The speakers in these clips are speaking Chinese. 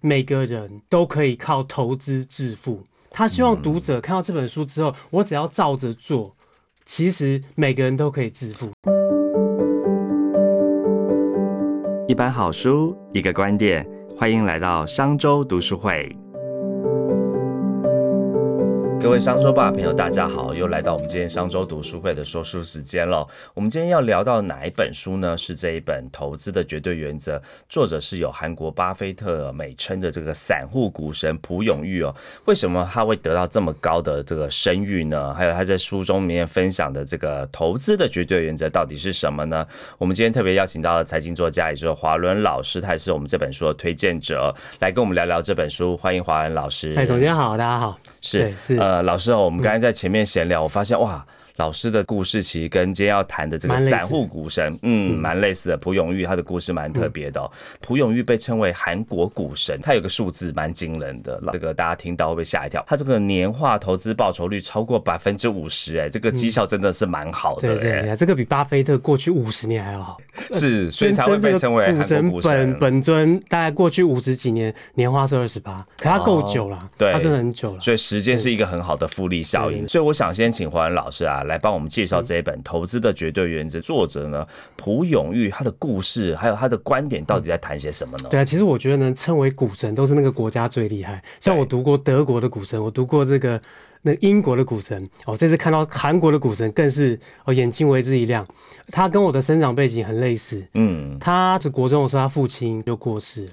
每个人都可以靠投资致富。他希望读者看到这本书之后，我只要照着做，其实每个人都可以致富。一本好书，一个观点，欢迎来到商周读书会。各位商周吧朋友，大家好，又来到我们今天商周读书会的说书时间了。我们今天要聊到哪一本书呢？是这一本《投资的绝对原则》，作者是有韩国巴菲特美称的这个散户股神朴永玉哦。为什么他会得到这么高的这个声誉呢？还有他在书中里面分享的这个投资的绝对原则到底是什么呢？我们今天特别邀请到了财经作家，也就是华伦老师，他也是我们这本书的推荐者，来跟我们聊聊这本书。欢迎华伦老师。哎，总监好，大家好。是是呃，老师哦，我们刚才在前面闲聊，我发现哇。老师的故事其实跟今天要谈的这个散户股神，嗯，蛮类似的。朴永玉他的故事蛮特别的。朴永玉被称为韩国股神，他有个数字蛮惊人的，这个大家听到会不会吓一跳？他这个年化投资报酬率超过百分之五十，哎，这个绩效真的是蛮好的。对对，这个比巴菲特过去五十年还要好。是，所以才会被称为韩国股神。本本尊大概过去五十几年年化是二十八，可他够久了，对，他真的很久了。所以时间是一个很好的复利效应。所以我想先请华文老师啊。来帮我们介绍这一本《投资的绝对原则》，作者呢朴永玉，他的故事还有他的观点到底在谈些什么呢？对啊，其实我觉得能称为股神都是那个国家最厉害。像我读过德国的股神，我读过这个那英国的股神，哦，这次看到韩国的股神更是哦眼睛为之一亮。他跟我的生长背景很类似，嗯，他是国中的时候他父亲就过世了，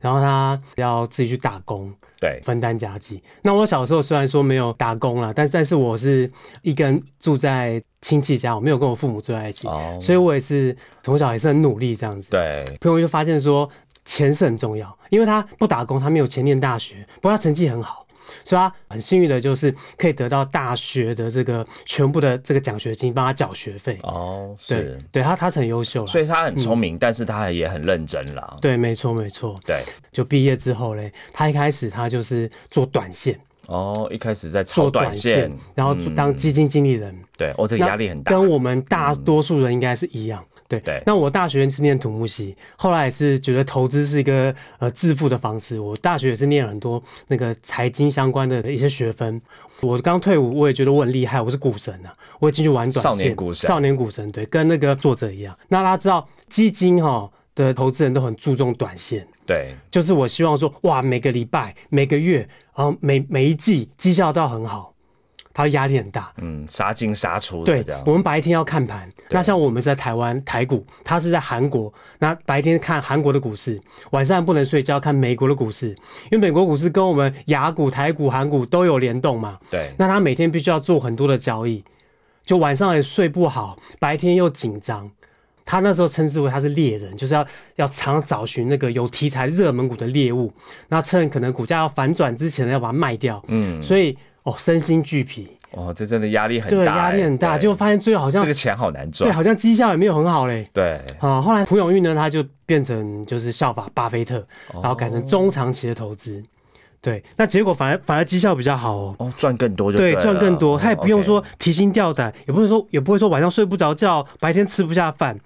然后他要自己去打工。对，分担家计。那我小时候虽然说没有打工了，但但是我是一个人住在亲戚家，我没有跟我父母住在一起，所以我也是从小也是很努力这样子。对，朋友就发现说钱是很重要，因为他不打工，他没有钱念大学，不过他成绩很好。所以他很幸运的，就是可以得到大学的这个全部的这个奖学金，帮他缴学费。哦，是，对他，他很优秀，所以他很聪明，但是他也很认真啦。对，没错，没错。对，就毕业之后嘞，他一开始他就是做短线。哦，一开始在做短线，然后当基金经理人。对，哦，这个压力很大，跟我们大多数人应该是一样。对对，那我大学是念土木系，后来也是觉得投资是一个呃致富的方式。我大学也是念了很多那个财经相关的一些学分。我刚退伍，我也觉得我很厉害，我是股神啊，我也进去玩短线。少年股神，少年股神，对，跟那个作者一样。那大家知道基金哈的投资人都很注重短线，对，就是我希望说哇，每个礼拜、每个月，然后每每一季绩效都要很好。他压力很大，嗯，杀进杀出的。对，我们白天要看盘，那像我们在台湾台股，他是在韩国，那白天看韩国的股市，晚上不能睡觉看美国的股市，因为美国股市跟我们雅股、台股、韩股都有联动嘛。对，那他每天必须要做很多的交易，就晚上也睡不好，白天又紧张。他那时候称之为他是猎人，就是要要常找寻那个有题材热门股的猎物，那趁可能股价要反转之前呢，要把它卖掉。嗯，所以。哦，身心俱疲。哦，这真的压力很大。对，压力很大，就发现最后好像这个钱好难赚。对，好像绩效也没有很好嘞。对。啊，后来蒲永玉呢，他就变成就是效法巴菲特，然后改成中长期的投资。对，那结果反而反而绩效比较好哦。哦，赚更多就对，赚更多，他也不用说提心吊胆，也不会说也不会说晚上睡不着觉，白天吃不下饭。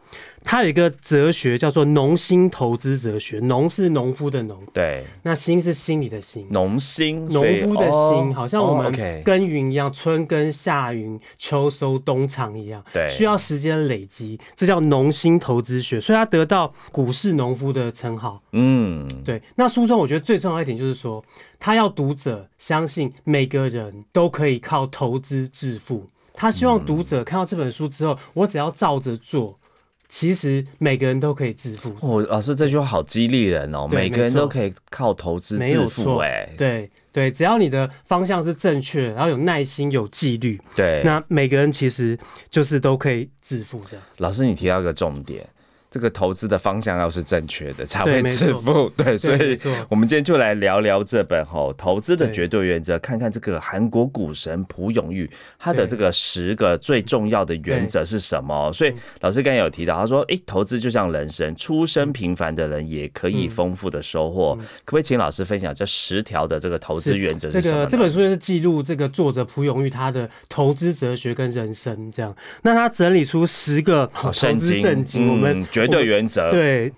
他有一个哲学叫做农心投资哲学，农是农夫的农，对，那心是心里的心，农心，农夫的心，好像我们耕耘一样，春耕夏耘，秋收冬藏一样，对，需要时间累积，这叫农心投资学，所以他得到股市农夫的称号。嗯，对。那书中我觉得最重要一点就是说，他要读者相信每个人都可以靠投资致富，他希望读者看到这本书之后，我只要照着做。其实每个人都可以致富。哦，老师这句话好激励人哦！每个人都可以靠投资致富，哎，对对，只要你的方向是正确，然后有耐心、有纪律，对，那每个人其实就是都可以致富这样。老师，你提到一个重点。这个投资的方向要是正确的，才会致富。对，所以我们今天就来聊聊这本《吼投资的绝对原则》，看看这个韩国股神朴永玉他的这个十个最重要的原则是什么。所以老师刚才有提到，他说：“哎，投资就像人生，出身平凡的人也可以丰富的收获。”可不可以请老师分享这十条的这个投资原则是什么？这本书就是记录这个作者朴永玉他的投资哲学跟人生这样。那他整理出十个投资圣经，我们。绝对原则对，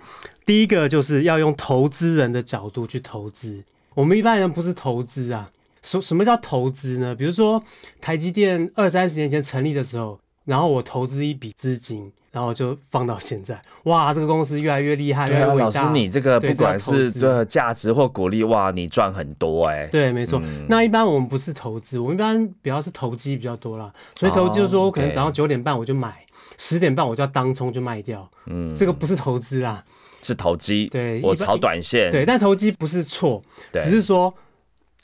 第一个就是要用投资人的角度去投资。我们一般人不是投资啊，什什么叫投资呢？比如说台积电二三十年前成立的时候，然后我投资一笔资金。然后就放到现在，哇，这个公司越来越厉害，越来越老师，你这个不管是的价值或鼓励，哇，你赚很多哎。对，没错。那一般我们不是投资，我们一般比较是投机比较多啦。所以投机就是说我可能早上九点半我就买，十点半我就要当冲就卖掉。嗯，这个不是投资啊，是投机。对，我炒短线。对，但投机不是错，只是说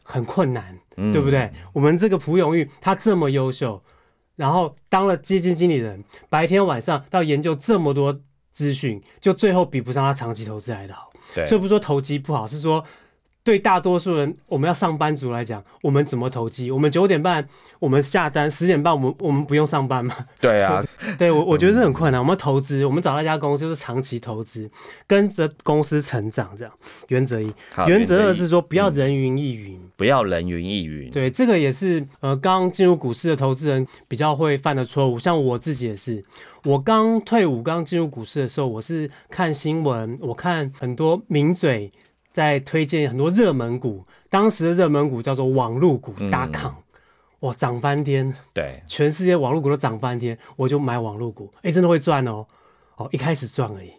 很困难，对不对？我们这个蒲永玉他这么优秀。然后当了基金经理人，白天晚上到研究这么多资讯，就最后比不上他长期投资来的好。对，所以不是说投机不好，是说。对大多数人，我们要上班族来讲，我们怎么投机？我们九点半我们下单，十点半我们我们不用上班吗？对啊，对我我觉得是很困难。我们投资，我们找到一家公司就是长期投资，跟着公司成长，这样。原则一，原则二是说不要人云亦云，不要人云亦云。对，这个也是呃刚进入股市的投资人比较会犯的错误。像我自己也是，我刚退伍刚进入股市的时候，我是看新闻，我看很多名嘴。在推荐很多热门股，当时的热门股叫做网络股，大康，哇，涨翻天，对，全世界网络股都涨翻天，我就买网络股，哎，真的会赚哦，哦，一开始赚而已，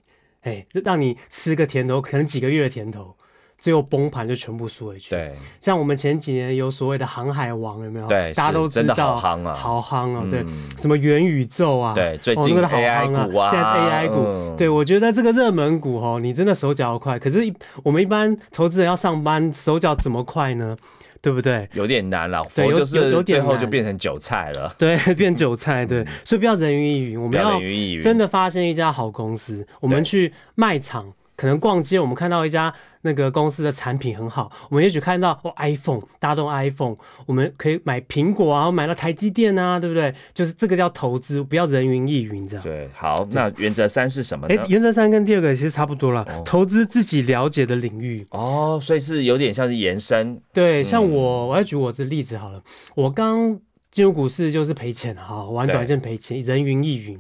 哎，让你吃个甜头，可能几个月的甜头。最后崩盘就全部输回去。对，像我们前几年有所谓的航海王，有没有？对，大家都知道，好夯啊，好夯啊！对，什么元宇宙啊？对，最近的 AI 股啊，现在 AI 股。对，我觉得这个热门股哦，你真的手脚要快。可是我们一般投资人要上班，手脚怎么快呢？对不对？有点难了。对，就是最后就变成韭菜了。对，变韭菜。对，所以不要人云亦云，我们要真的发现一家好公司，我们去卖场。可能逛街，我们看到一家那个公司的产品很好，我们也许看到哦，iPhone，大家都 iPhone，我们可以买苹果啊，买到台积电啊，对不对？就是这个叫投资，不要人云亦云这样。对，好，那原则三是什么呢？哎，原则三跟第二个其实差不多了，投资自己了解的领域。哦，所以是有点像是延伸。对，像我，我要举我这例子好了，我刚进入股市就是赔钱哈，玩短线赔钱，人云亦云。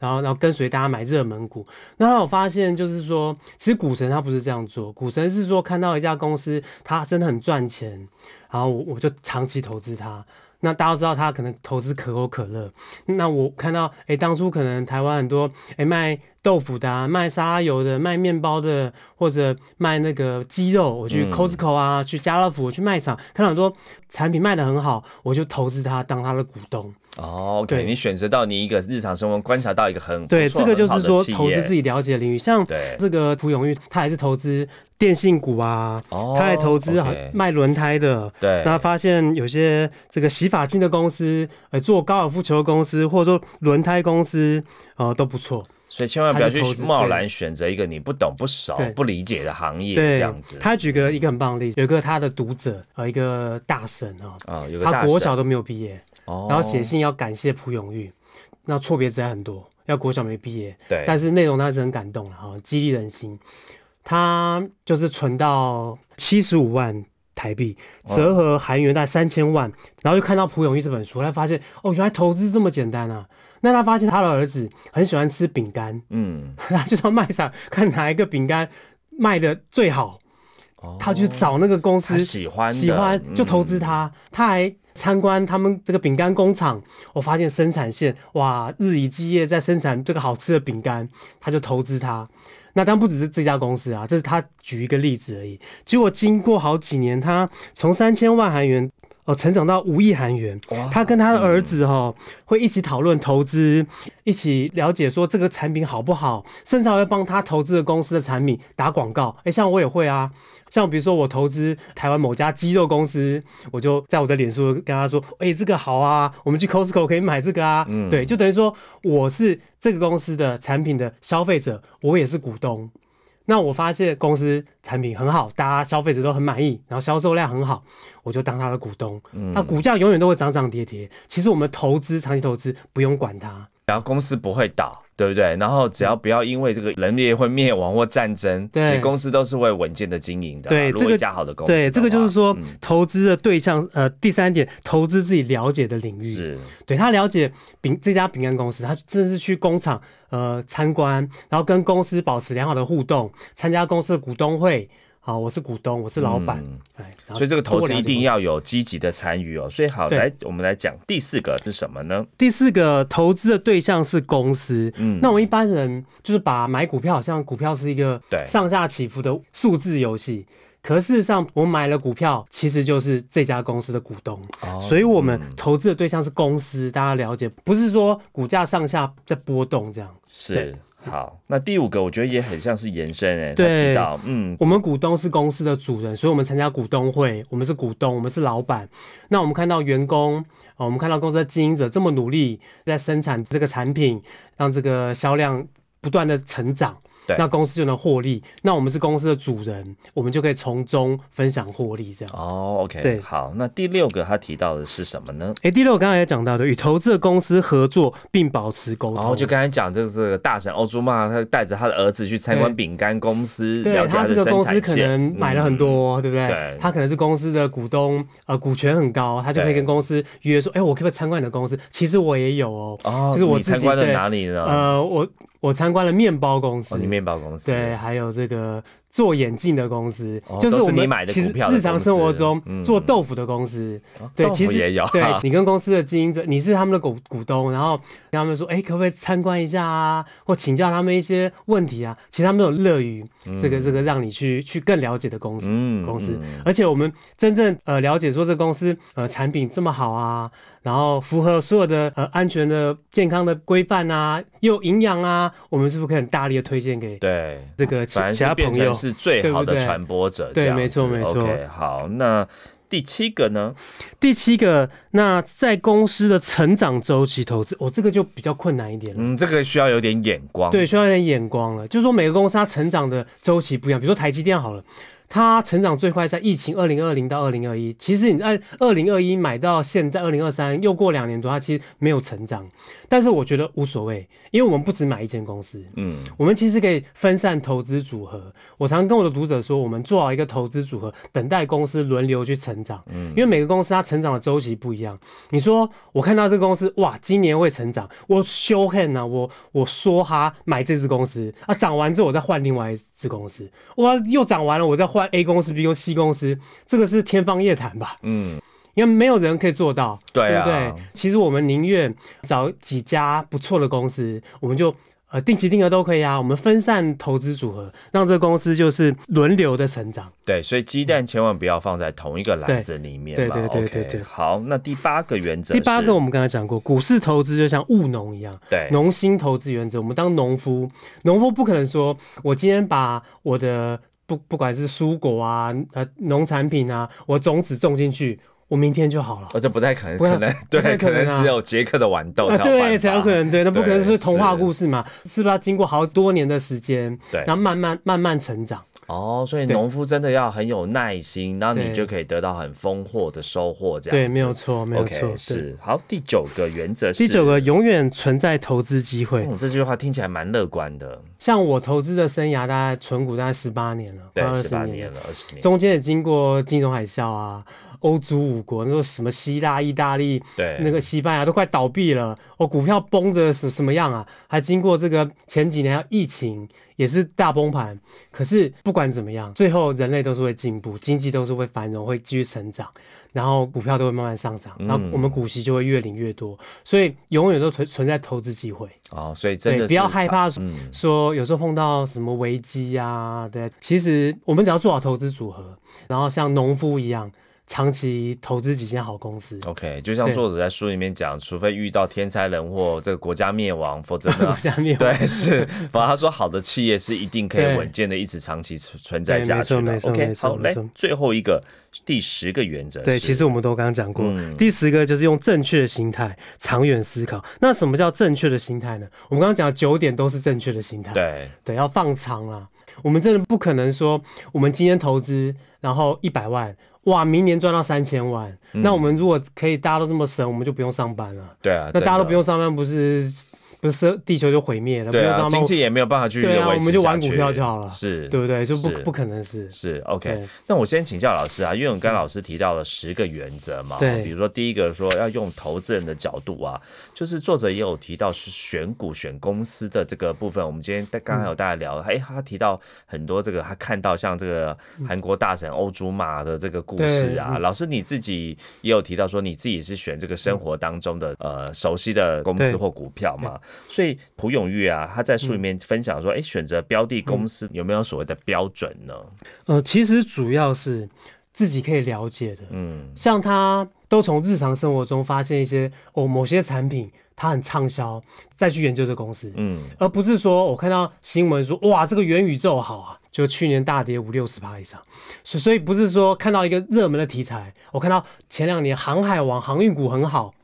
然后，然后跟随大家买热门股。那我发现，就是说，其实股神他不是这样做。股神是说，看到一家公司，他真的很赚钱，然后我我就长期投资它。那大家都知道，他可能投资可口可乐。那我看到，哎，当初可能台湾很多，哎，卖豆腐的、啊卖沙拉油的、卖面包的，或者卖那个鸡肉，我去 Costco 啊，去家乐福，我去卖场，看到很多产品卖的很好，我就投资它，当他的股东。哦，OK，你选择到你一个日常生活观察到一个很对，这个就是说投资自己了解的领域，像这个涂永玉，他还是投资电信股啊，他还投资卖轮胎的，对，那发现有些这个洗发精的公司，呃，做高尔夫球的公司，或者说轮胎公司，呃，都不错，所以千万不要去贸然选择一个你不懂、不熟、不理解的行业，这样子。他举个一个很棒的例子，有一个他的读者，呃，一个大神啊，啊，有个他国小都没有毕业。然后写信要感谢蒲永玉，那错别字还很多，要国小没毕业，对，但是内容他是很感动了哈，激励人心。他就是存到七十五万台币，折合韩元大概三千万，然后就看到蒲永玉这本书，他发现哦，原来投资这么简单啊！那他发现他的儿子很喜欢吃饼干，嗯，他就到卖场看哪一个饼干卖的最好，他去找那个公司喜欢喜欢就投资他，他还。参观他们这个饼干工厂，我发现生产线哇，日以继夜在生产这个好吃的饼干，他就投资他。那当然不只是这家公司啊，这是他举一个例子而已。结果经过好几年，他从三千万韩元。哦，成长到五亿韩元，他跟他的儿子哈会一起讨论投资，一起了解说这个产品好不好，甚至还会帮他投资的公司的产品打广告。哎，像我也会啊，像比如说我投资台湾某家鸡肉公司，我就在我的脸书跟他说，哎，这个好啊，我们去 Costco 可以买这个啊，对，就等于说我是这个公司的产品的消费者，我也是股东。那我发现公司产品很好，大家消费者都很满意，然后销售量很好，我就当他的股东。那股价永远都会涨涨跌跌。其实我们投资长期投资不用管它，然后公司不会倒。对不对？然后只要不要因为这个人类会灭亡或战争，其实公司都是会稳健的经营的。对，这个加好的公司，对，这个就是说投资的对象，呃，第三点，投资自己了解的领域。是，对他了解饼这家饼干公司，他真的是去工厂呃参观，然后跟公司保持良好的互动，参加公司的股东会。好，我是股东，我是老板，哎，所以这个投资一定要有积极的参与哦。所以好，来我们来讲第四个是什么呢？第四个投资的对象是公司。嗯，那我们一般人就是把买股票，好像股票是一个上下起伏的数字游戏。可事实上，我买了股票，其实就是这家公司的股东。哦，所以我们投资的对象是公司，大家了解，不是说股价上下在波动这样。是。好，那第五个我觉得也很像是延伸哎，对，嗯，我们股东是公司的主人，所以我们参加股东会，我们是股东，我们是老板。那我们看到员工，哦，我们看到公司的经营者这么努力在生产这个产品，让这个销量不断的成长。那公司就能获利，那我们是公司的主人，我们就可以从中分享获利，这样。哦，OK，对，好，那第六个他提到的是什么呢？哎，第六个刚才也讲到的，与投资的公司合作并保持沟通。然后就刚才讲这个大神欧朱曼，他带着他的儿子去参观饼干公司，了解他这个公司可能买了很多，对不对？对。他可能是公司的股东，呃，股权很高，他就可以跟公司约说，哎，我可不可以参观你的公司？其实我也有哦，就是我参观了哪里呢？呃，我。我参观了面包公司，面包公司对，还有这个。做眼镜的公司，就是我们其实日常生活中做豆腐的公司，对，其实也有。对 你跟公司的经营者，你是他们的股股东，然后跟他们说，哎，可不可以参观一下啊，或请教他们一些问题啊？其实他们都乐于这个这个让你去去更了解的公司公司，而且我们真正呃了解说这公司呃产品这么好啊，然后符合所有的呃安全的健康的规范啊，又有营养啊，我们是不是可以很大力的推荐给对这个其他朋友？是最好的传播者，对，没错，没错。好，那第七个呢？第七个，那在公司的成长周期投资，我这个就比较困难一点了。嗯，这个需要有点眼光，对，需要有点眼光了。就是说，每个公司它成长的周期不一样。比如说台积电好了。它成长最快在疫情二零二零到二零二一，其实你在二零二一买到现在二零二三，又过两年多，它其实没有成长。但是我觉得无所谓，因为我们不只买一间公司，嗯，我们其实可以分散投资组合。我常跟我的读者说，我们做好一个投资组合，等待公司轮流去成长。嗯，因为每个公司它成长的周期不一样。你说我看到这个公司，哇，今年会成长，我修恨呐，我我说哈买这支公司啊，涨完之后我再换另外一支公司，哇，又涨完了，我再换。换 A 公司、B 公司、C 公司，这个是天方夜谭吧？嗯，因为没有人可以做到，对不对？其实我们宁愿找几家不错的公司，我们就呃定期定额都可以啊。我们分散投资组合，让这个公司就是轮流的成长。对，所以鸡蛋千万不要放在同一个篮子里面。对对对对对。好，那第八个原则，第八个我们刚才讲过，股市投资就像务农一样，对，农心投资原则。我们当农夫，农夫不可能说我今天把我的不，不管是蔬果啊，呃，农产品啊，我种子种进去，我明天就好了。哦，这不太可能，可能对，可能只有杰克的豌豆对才有可能，对，那不可能是童话故事嘛？是不是要经过好多年的时间，对，然后慢慢慢慢成长？哦，所以农夫真的要很有耐心，然后你就可以得到很丰厚的收获。这样对，没有错，没有错。是好，第九个原则是，第九个永远存在投资机会。这句话听起来蛮乐观的。像我投资的生涯，大概存股大概十八年了，对，十八年了，二十年，中间也经过金融海啸啊。欧洲五国，那个什么希腊、意大利，对，那个西班牙都快倒闭了，哦，股票崩的什什么样啊？还经过这个前几年疫情，也是大崩盘。可是不管怎么样，最后人类都是会进步，经济都是会繁荣，会继续成长，然后股票都会慢慢上涨，然后我们股息就会越领越多，所以永远都存存在投资机会。哦，所以真的不要害怕说有时候碰到什么危机啊，对，其实我们只要做好投资组合，然后像农夫一样。长期投资几间好公司。OK，就像作者在书里面讲，除非遇到天灾人祸，这个国家灭亡，否则国家灭亡对是。反正他说好的企业是一定可以稳健的一直长期存在下去的。OK，好，来最后一个第十个原则。对，其实我们都刚刚讲过，第十个就是用正确的心态长远思考。那什么叫正确的心态呢？我们刚刚讲九点都是正确的心态。对对，要放长啊。我们真的不可能说，我们今天投资，然后一百万。哇，明年赚到三千万，那我们如果可以大家都这么省，我们就不用上班了。对啊，那大家都不用上班，不是？就是地球就毁灭了，对啊，经济也没有办法去对啊，我们就玩股票就好了，是对不对？就不不可能是。是 OK。那我先请教老师啊，因为我刚老师提到了十个原则嘛，对，比如说第一个说要用投资人的角度啊，就是作者也有提到是选股选公司的这个部分。我们今天刚才有大家聊，哎，他提到很多这个他看到像这个韩国大神欧朱玛的这个故事啊，老师你自己也有提到说你自己是选这个生活当中的呃熟悉的公司或股票嘛，所以朴永玉啊，他在书里面分享说，哎，选择标的公司有没有所谓的标准呢？呃，其实主要是自己可以了解的，嗯，像他都从日常生活中发现一些哦，某些产品它很畅销，再去研究这公司，嗯，而不是说我看到新闻说哇，这个元宇宙好啊，就去年大跌五六十趴以上，所所以不是说看到一个热门的题材，我看到前两年航海王航运股很好，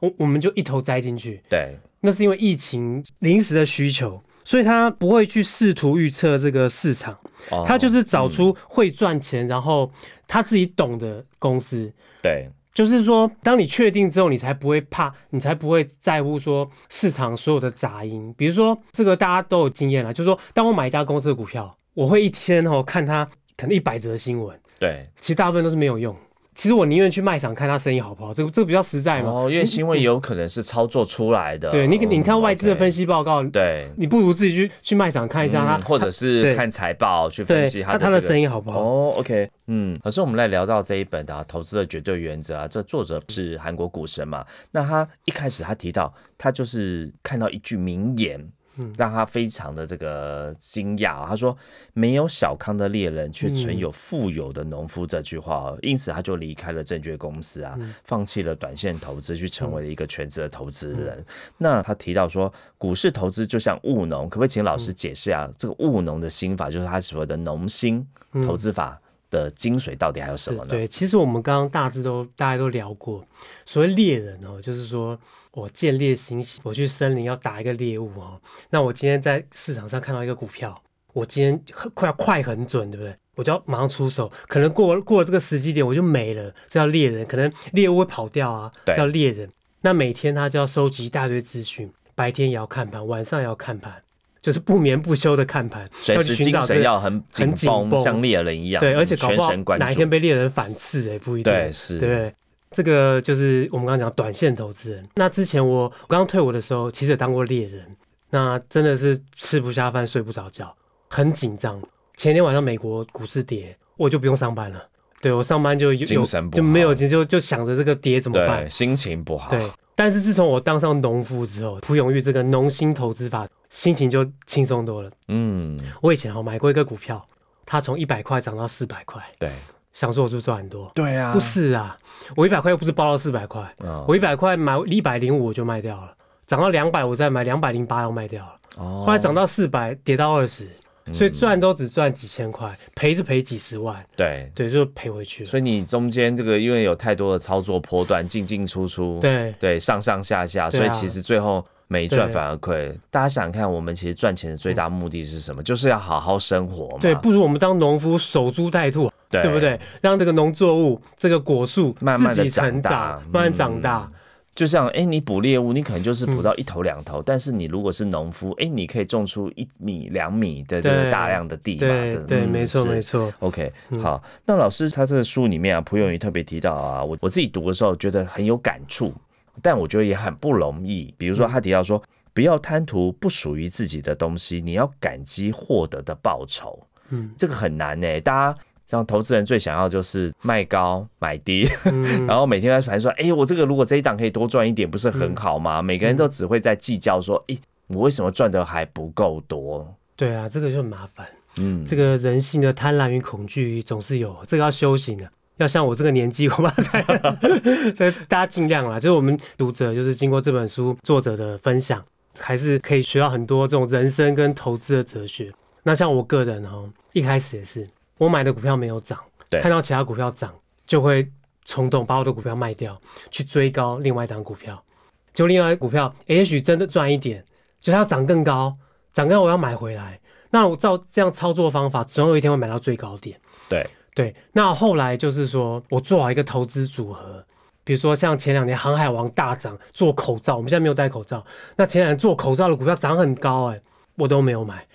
我我们就一头栽进去，对。那是因为疫情临时的需求，所以他不会去试图预测这个市场，他就是找出会赚钱，然后他自己懂的公司。对，就是说，当你确定之后，你才不会怕，你才不会在乎说市场所有的杂音。比如说，这个大家都有经验了，就是说，当我买一家公司的股票，我会一天哦看它可能一百则新闻，对，其实大部分都是没有用。其实我宁愿去卖场看他生意好不好，这个这个比较实在嘛。哦，因为新闻有可能是操作出来的。对你，你看外资的分析报告，对，你不如自己去去卖场看一下他，或者是看财报去分析他他的生意好不好。哦，OK，嗯，可是我们来聊到这一本啊，投资的绝对原则啊，这作者是韩国股神嘛？那他一开始他提到，他就是看到一句名言。让他非常的这个惊讶。他说：“没有小康的猎人，却存有富有的农夫。”这句话，因此他就离开了证券公司啊，放弃了短线投资，去成为了一个全职的投资人。那他提到说，股市投资就像务农，可不可以请老师解释啊？这个务农的心法，就是他所谓的农心投资法。的精髓到底还有什么呢？对，其实我们刚刚大致都大家都聊过，所谓猎人哦，就是说我见猎心喜，我去森林要打一个猎物哦。那我今天在市场上看到一个股票，我今天快要快很准，对不对？我就要马上出手，可能过过了这个时机点我就没了，这叫猎人。可能猎物会跑掉啊，叫猎人。那每天他就要收集一大堆资讯，白天也要看盘，晚上也要看盘。就是不眠不休的看盘，随时精神要很紧绷，像猎人一样。对，而且搞不好哪一天被猎人反刺，哎，不一定。对，是。对，这个就是我们刚刚讲短线投资人。那之前我刚刚退伍的时候，其实也当过猎人，那真的是吃不下饭，睡不着觉，很紧张。前天晚上美国股市跌，我就不用上班了。对我上班就有精神不就没有就就想着这个跌怎么办，心情不好。对，但是自从我当上农夫之后，蒲永玉这个农心投资法。心情就轻松多了。嗯，我以前哦买过一个股票，它从一百块涨到四百块。对，想说我是不是赚很多？对啊，不是啊，我一百块又不是包到四百块，我一百块买一百零五我就卖掉了，涨到两百我再买两百零八要卖掉了。哦，后来涨到四百跌到二十，所以赚都只赚几千块，赔是赔几十万。对对，就赔回去了。所以你中间这个因为有太多的操作波段，进进出出，对对，上上下下，所以其实最后。没赚反而亏，大家想看，我们其实赚钱的最大目的是什么？就是要好好生活嘛。对，不如我们当农夫守株待兔，对不对？让这个农作物、这个果树慢慢的成长，慢慢长大。就像，哎，你捕猎物，你可能就是捕到一头两头，但是你如果是农夫，哎，你可以种出一米、两米的这个大量的地嘛。对对，没错没错。OK，好，那老师他这个书里面啊，蒲永宇特别提到啊，我我自己读的时候觉得很有感触。但我觉得也很不容易。比如说，他提到说，不要贪图不属于自己的东西，你要感激获得的报酬。嗯，这个很难呢。大家像投资人最想要就是卖高买低，然后每天在传说，哎，我这个如果这一档可以多赚一点，不是很好吗？每个人都只会在计较说，哎，我为什么赚的还不够多？对啊，这个就很麻烦。嗯，这个人性的贪婪与恐惧总是有，这个要修行的。要像我这个年纪，我怕才，大家尽量啦。就是我们读者，就是经过这本书作者的分享，还是可以学到很多这种人生跟投资的哲学。那像我个人哦，一开始也是，我买的股票没有涨，看到其他股票涨，就会冲动把我的股票卖掉，去追高另外一张股票。就另外股票，也许真的赚一点，就它要涨更高，涨高我要买回来。那我照这样操作方法，总有一天会买到最高点。对。对，那后来就是说我做好一个投资组合，比如说像前两年航海王大涨，做口罩，我们现在没有戴口罩，那前两年做口罩的股票涨很高，哎，我都没有买。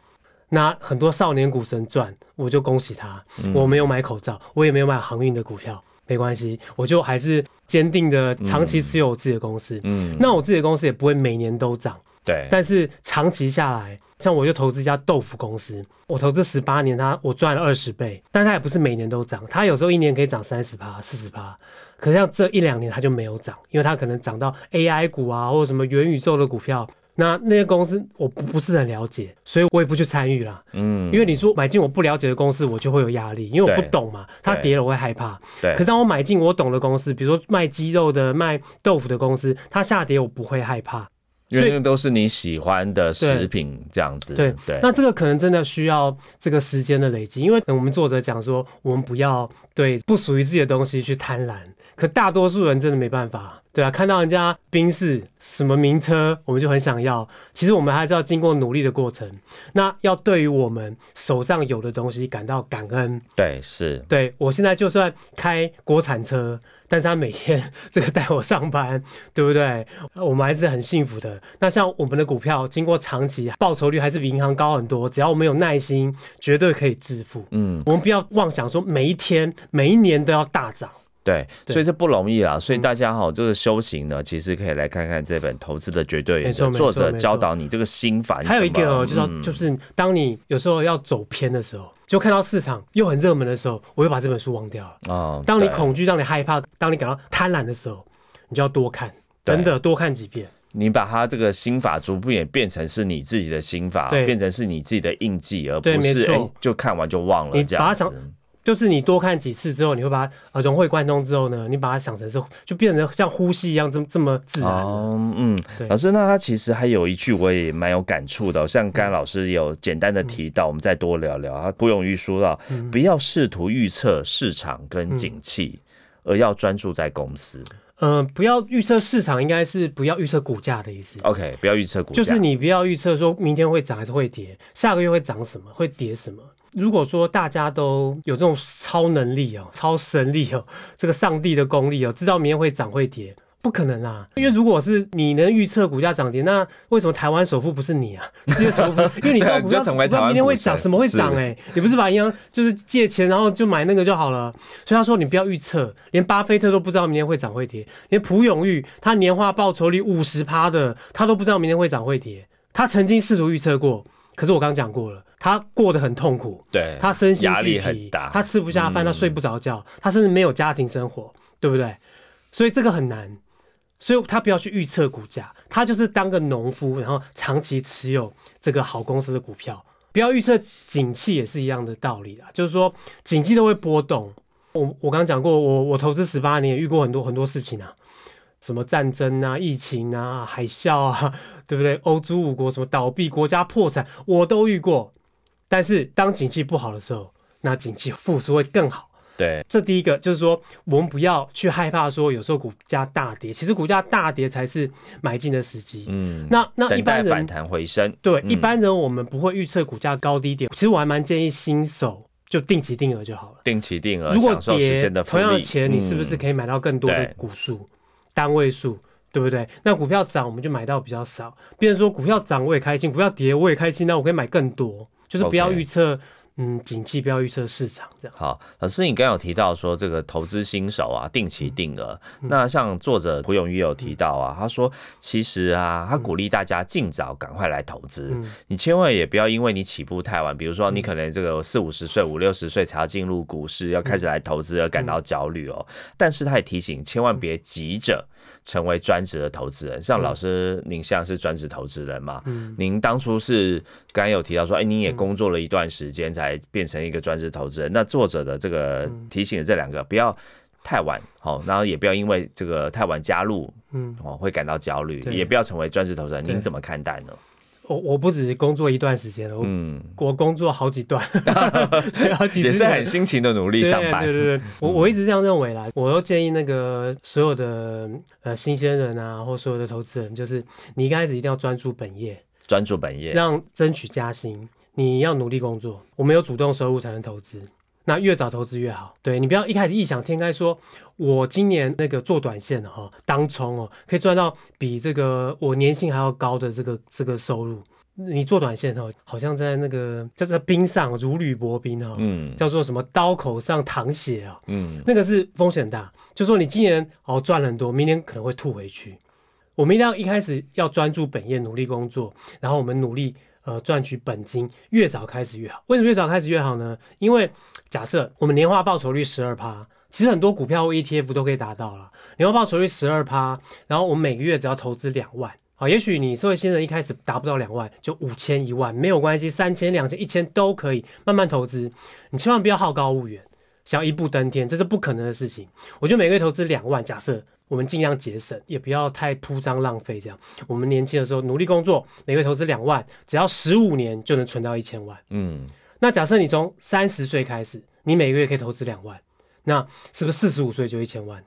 那很多少年股神赚，我就恭喜他。我没有买口罩，我也没有买航运的股票，没关系，我就还是坚定的长期持有我自己的公司。嗯，那我自己的公司也不会每年都涨。对，但是长期下来，像我就投资一家豆腐公司，我投资十八年，它我赚了二十倍，但它也不是每年都涨，它有时候一年可以涨三十趴、四十趴。可是像这一两年它就没有涨，因为它可能涨到 AI 股啊，或者什么元宇宙的股票，那那些公司我不不是很了解，所以我也不去参与了。嗯，因为你说买进我不了解的公司，我就会有压力，因为我不懂嘛，它跌了我会害怕。对。可是当我买进我懂的公司，比如说卖鸡肉的、卖豆腐的公司，它下跌我不会害怕，因为都是你喜欢的食品这样子。对对。那这个可能真的需要这个时间的累积，因为我们作者讲说，我们不要对不属于自己的东西去贪婪。可大多数人真的没办法，对啊，看到人家宾士什么名车，我们就很想要。其实我们还是要经过努力的过程。那要对于我们手上有的东西感到感恩。对，是。对我现在就算开国产车，但是他每天 这个带我上班，对不对？我们还是很幸福的。那像我们的股票，经过长期报酬率还是比银行高很多。只要我们有耐心，绝对可以致富。嗯，我们不要妄想说每一天、每一年都要大涨。对，所以这不容易啦。所以大家哈，这个修行呢，其实可以来看看这本《投资的绝对原则》，作者教导你这个心法。还有一个哦，就是就是当你有时候要走偏的时候，就看到市场又很热门的时候，我又把这本书忘掉了。哦，当你恐惧、当你害怕、当你感到贪婪的时候，你就要多看，真的多看几遍。你把它这个心法逐步也变成是你自己的心法，变成是你自己的印记，而不是哎就看完就忘了这样子。就是你多看几次之后，你会把它呃融会贯通之后呢，你把它想成是就变成像呼吸一样这么这么自然。嗯，老师，那他其实还有一句我也蛮有感触的，像刚老师有简单的提到，我们再多聊聊。他不容易说到，不要试图预测市场跟景气，而要专注在公司。嗯，不要预测市场，应该是不要预测股价的意思。OK，不要预测股价，就是你不要预测说明天会涨还是会跌，下个月会涨什么，会跌什么。如果说大家都有这种超能力哦、超神力哦、这个上帝的功力哦，知道明天会涨会跌，不可能啊！因为如果是你能预测股价涨跌，那为什么台湾首富不是你啊？世界首富，因为你知道 股价明天会涨，什么会涨？哎，你不是把银行就是借钱，然后就买那个就好了。所以他说你不要预测，连巴菲特都不知道明天会涨会跌，连蒲永玉他年化报酬率五十趴的，他都不知道明天会涨会跌。他曾经试图预测过，可是我刚刚讲过了。他过得很痛苦，对他身心俱疲，他吃不下饭，他睡不着觉，他甚至没有家庭生活，对不对？所以这个很难，所以他不要去预测股价，他就是当个农夫，然后长期持有这个好公司的股票，不要预测景气也是一样的道理啊。就是说景气都会波动，我我刚刚讲过，我我投资十八年，遇过很多很多事情啊，什么战争啊、疫情啊、海啸啊，对不对？欧洲五国什么倒闭、国家破产，我都遇过。但是当景气不好的时候，那景气复苏会更好。对，这第一个就是说，我们不要去害怕说有时候股价大跌，其实股价大跌才是买进的时机。嗯，那那一般人反弹回升。对，一般人我们不会预测股价高低点。其实我还蛮建议新手就定期定额就好了。定期定额，如果跌同样的钱，你是不是可以买到更多的股数、单位数，对不对？那股票涨我们就买到比较少。别人说股票涨我也开心，股票跌我也开心，那我可以买更多。就是不要预测，嗯，景气不要预测市场这样。好，老师，你刚有提到说这个投资新手啊，定期定额。那像作者胡永玉有提到啊，他说其实啊，他鼓励大家尽早赶快来投资。你千万也不要因为你起步太晚，比如说你可能这个四五十岁、五六十岁才要进入股市，要开始来投资而感到焦虑哦。但是他也提醒，千万别急着。成为专职的投资人，像老师，您像是专职投资人嘛？嗯，您当初是刚刚有提到说，哎，您也工作了一段时间才变成一个专职投资人。那作者的这个提醒的这两个，不要太晚，好，然后也不要因为这个太晚加入，嗯，哦，会感到焦虑，也不要成为专职投资人。您怎么看待呢？我我不止工作一段时间了，嗯，我工作好几段，好几也是很辛勤的努力上班。对对对，我我一直这样认为啦。我都建议那个所有的呃新鲜人啊，或所有的投资人，就是你一开始一定要专注本业，专注本业，让争取加薪。你要努力工作，我们有主动收入才能投资。那越早投资越好。对你不要一开始异想天开，说我今年那个做短线的哈，当冲哦，可以赚到比这个我年薪还要高的这个这个收入。你做短线哦，好像在那个叫做冰上如履薄冰哦，嗯，叫做什么刀口上淌血啊，嗯，那个是风险大。就说你今年哦赚很多，明年可能会吐回去。我们一定要一开始要专注本业，努力工作，然后我们努力呃赚取本金，越早开始越好。为什么越早开始越好呢？因为假设我们年化报酬率十二趴，其实很多股票或 ETF 都可以达到了年化报酬率十二趴，然后我们每个月只要投资两万。好，也许你社会新人一开始达不到两万，就五千、一万没有关系，三千、两千、一千都可以慢慢投资。你千万不要好高骛远，想要一步登天，这是不可能的事情。我觉得每个月投资两万，假设我们尽量节省，也不要太铺张浪费。这样，我们年轻的时候努力工作，每个月投资两万，只要十五年就能存到一千万。嗯，那假设你从三十岁开始，你每个月可以投资两万，那是不是四十五岁就一千万？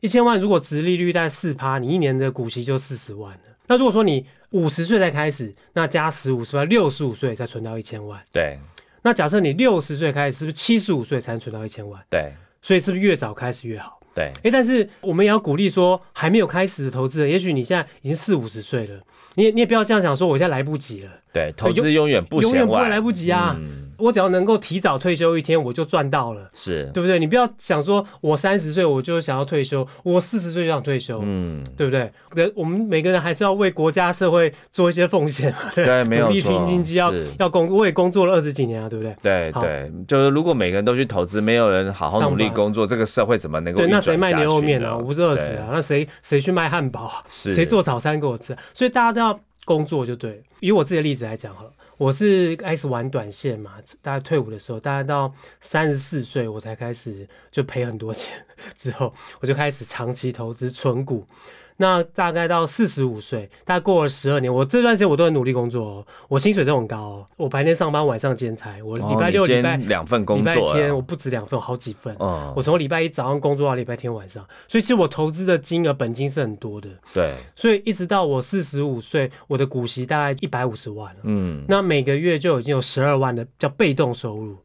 一千万如果值利率在四趴，你一年的股息就四十万了。那如果说你五十岁才开始，那加十五是吧，六十五岁才存到一千万。对。那假设你六十岁开始，是不是七十五岁才能存到一千万？对。所以是不是越早开始越好？对。哎，但是我们也要鼓励说，还没有开始的投资人，也许你现在已经四五十岁了，你也你也不要这样想，说我现在来不及了。对，投资永远不永远不会来不及啊。我只要能够提早退休一天，我就赚到了，是对不对？你不要想说，我三十岁我就想要退休，我四十岁就想退休，嗯，对不对？人我们每个人还是要为国家社会做一些奉献嘛，对，没有努力拼经济，要要工，我也工作了二十几年啊，对不对？对对，就是如果每个人都去投资，没有人好好努力工作，这个社会怎么能够？对，那谁卖牛肉面啊？我不是饿死啊？那谁谁去卖汉堡？谁做早餐给我吃？所以大家都要工作就对。以我自己的例子来讲好了。我是开始玩短线嘛，大家退伍的时候，大家到三十四岁，我才开始就赔很多钱，之后我就开始长期投资存股。那大概到四十五岁，大概过了十二年，我这段时间我都很努力工作哦，我薪水都很高哦，我白天上班，晚上兼差，我礼拜六、礼拜两份工作，礼拜天我不止两份，好几份。嗯，我从礼拜一早上工作到礼拜天晚上，所以其实我投资的金额本金是很多的。对，所以一直到我四十五岁，我的股息大概一百五十万了。嗯，那每个月就已经有十二万的叫被动收入。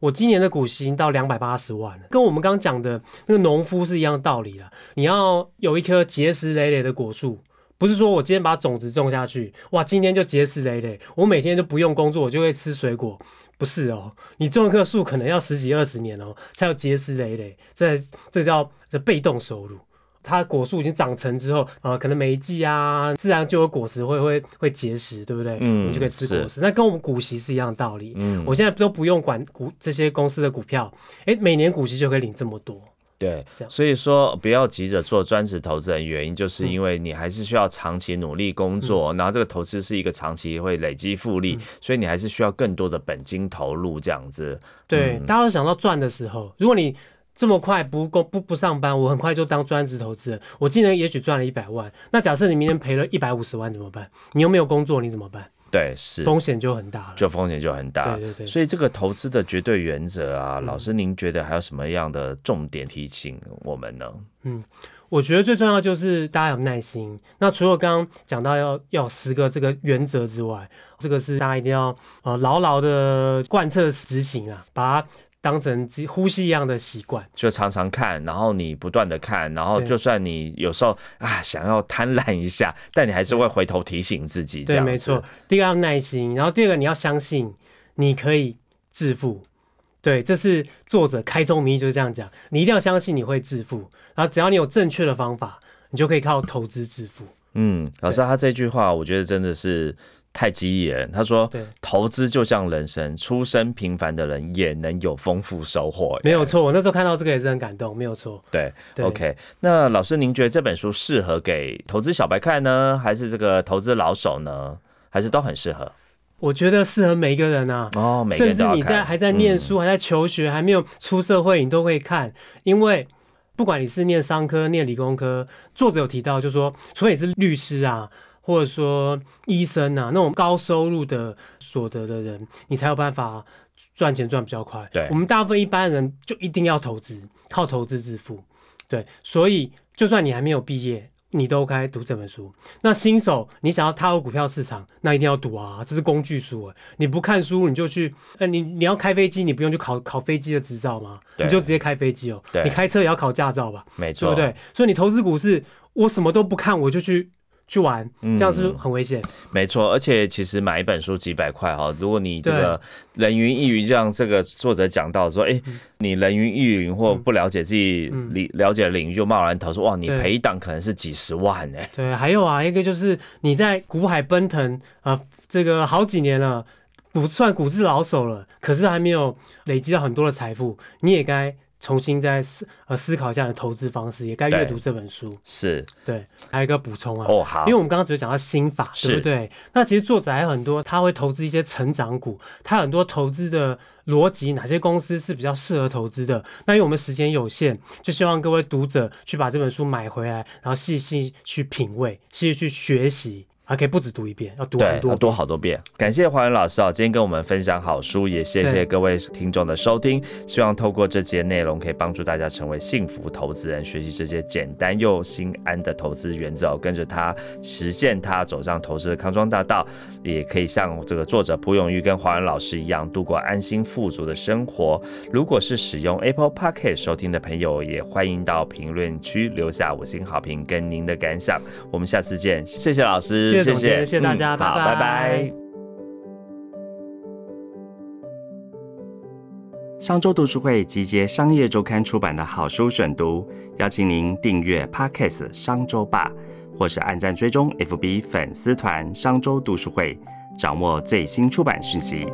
我今年的股息到两百八十万了，跟我们刚讲的那个农夫是一样的道理了。你要有一棵结实累累的果树，不是说我今天把种子种下去，哇，今天就结实累累，我每天就不用工作，我就会吃水果，不是哦。你种一棵树可能要十几二十年哦，才有结实累累，这这叫这被动收入。它果树已经长成之后，啊，可能每一季啊，自然就有果实会会会结实，对不对？嗯，你就可以吃果实。那跟我们股息是一样的道理。嗯，我现在都不用管股这些公司的股票，哎，每年股息就可以领这么多。对，所以说不要急着做专职投资人，原因就是因为你还是需要长期努力工作，然后这个投资是一个长期会累积复利，所以你还是需要更多的本金投入这样子。对，大家都想到赚的时候，如果你。这么快不工不不上班，我很快就当专职投资人。我今年也许赚了一百万，那假设你明年赔了一百五十万怎么办？你又没有工作，你怎么办？对，是风险就很大了，就风险就很大。对对对，所以这个投资的绝对原则啊，老师您觉得还有什么样的重点提醒我们呢？嗯，我觉得最重要就是大家有耐心。那除了刚刚讲到要要十个这个原则之外，这个是大家一定要呃牢牢的贯彻执行啊，把它。当成呼吸一样的习惯，就常常看，然后你不断的看，然后就算你有时候啊想要贪婪一下，但你还是会回头提醒自己。对，没错。第一个要耐心，然后第二个你要相信你可以致富。对，这是作者开宗明义就是这样讲，你一定要相信你会致富，然后只要你有正确的方法，你就可以靠投资致富。嗯，老师他这句话，我觉得真的是。太激励人。他说：“投资就像人生，出身平凡的人也能有丰富收获。”没有错，我那时候看到这个也是很感动。没有错，对，OK。那老师，您觉得这本书适合给投资小白看呢，还是这个投资老手呢，还是都很适合？我觉得适合每一个人啊。哦，甚至你在还在念书、还在求学、还没有出社会，你都会看。因为不管你是念商科、念理工科，作者有提到，就说，除非你是律师啊。或者说医生啊，那种高收入的所得的人，你才有办法赚钱赚比较快。对，我们大部分一般人就一定要投资，靠投资致富。对，所以就算你还没有毕业，你都该读这本书。那新手你想要踏入股票市场，那一定要读啊，这是工具书哎。你不看书你就去，呃，你你要开飞机，你不用去考考飞机的执照吗？你就直接开飞机哦。你开车也要考驾照吧？没错，对不对？所以你投资股市，我什么都不看，我就去。去玩，这样是很危险？没错，而且其实买一本书几百块哈，如果你这个人云亦云，就像这个作者讲到说，哎，你人云亦云或不了解自己理了解的领域就贸然投资，哇，你赔一档可能是几十万呢。对，还有啊，一个就是你在股海奔腾啊，这个好几年了，不算股市老手了，可是还没有累积到很多的财富，你也该。重新再思呃思考一下的投资方式，也该阅读这本书。是对，还有一个补充啊，哦好，因为我们刚刚只是讲到心法，对不对？那其实作者还有很多，他会投资一些成长股，他很多投资的逻辑，哪些公司是比较适合投资的？那因为我们时间有限，就希望各位读者去把这本书买回来，然后细细去品味，细细去学习。还可以不止读一遍，要读很多，读好多遍。感谢华文老师啊，今天跟我们分享好书，也谢谢各位听众的收听。希望透过这节内容，可以帮助大家成为幸福投资人，学习这些简单又心安的投资原则，跟着他实现他走上投资的康庄大道，也可以像这个作者蒲永玉跟华文老师一样，度过安心富足的生活。如果是使用 Apple p o c k e t 收听的朋友，也欢迎到评论区留下五星好评跟您的感想。我们下次见，谢谢老师。谢谢，谢谢谢大家，好，拜拜。商周读书会集结商业周刊出版的好书选读，邀请您订阅 Podcast 商周吧，或是按赞追踪 FB 粉丝团商周读书会，掌握最新出版讯息。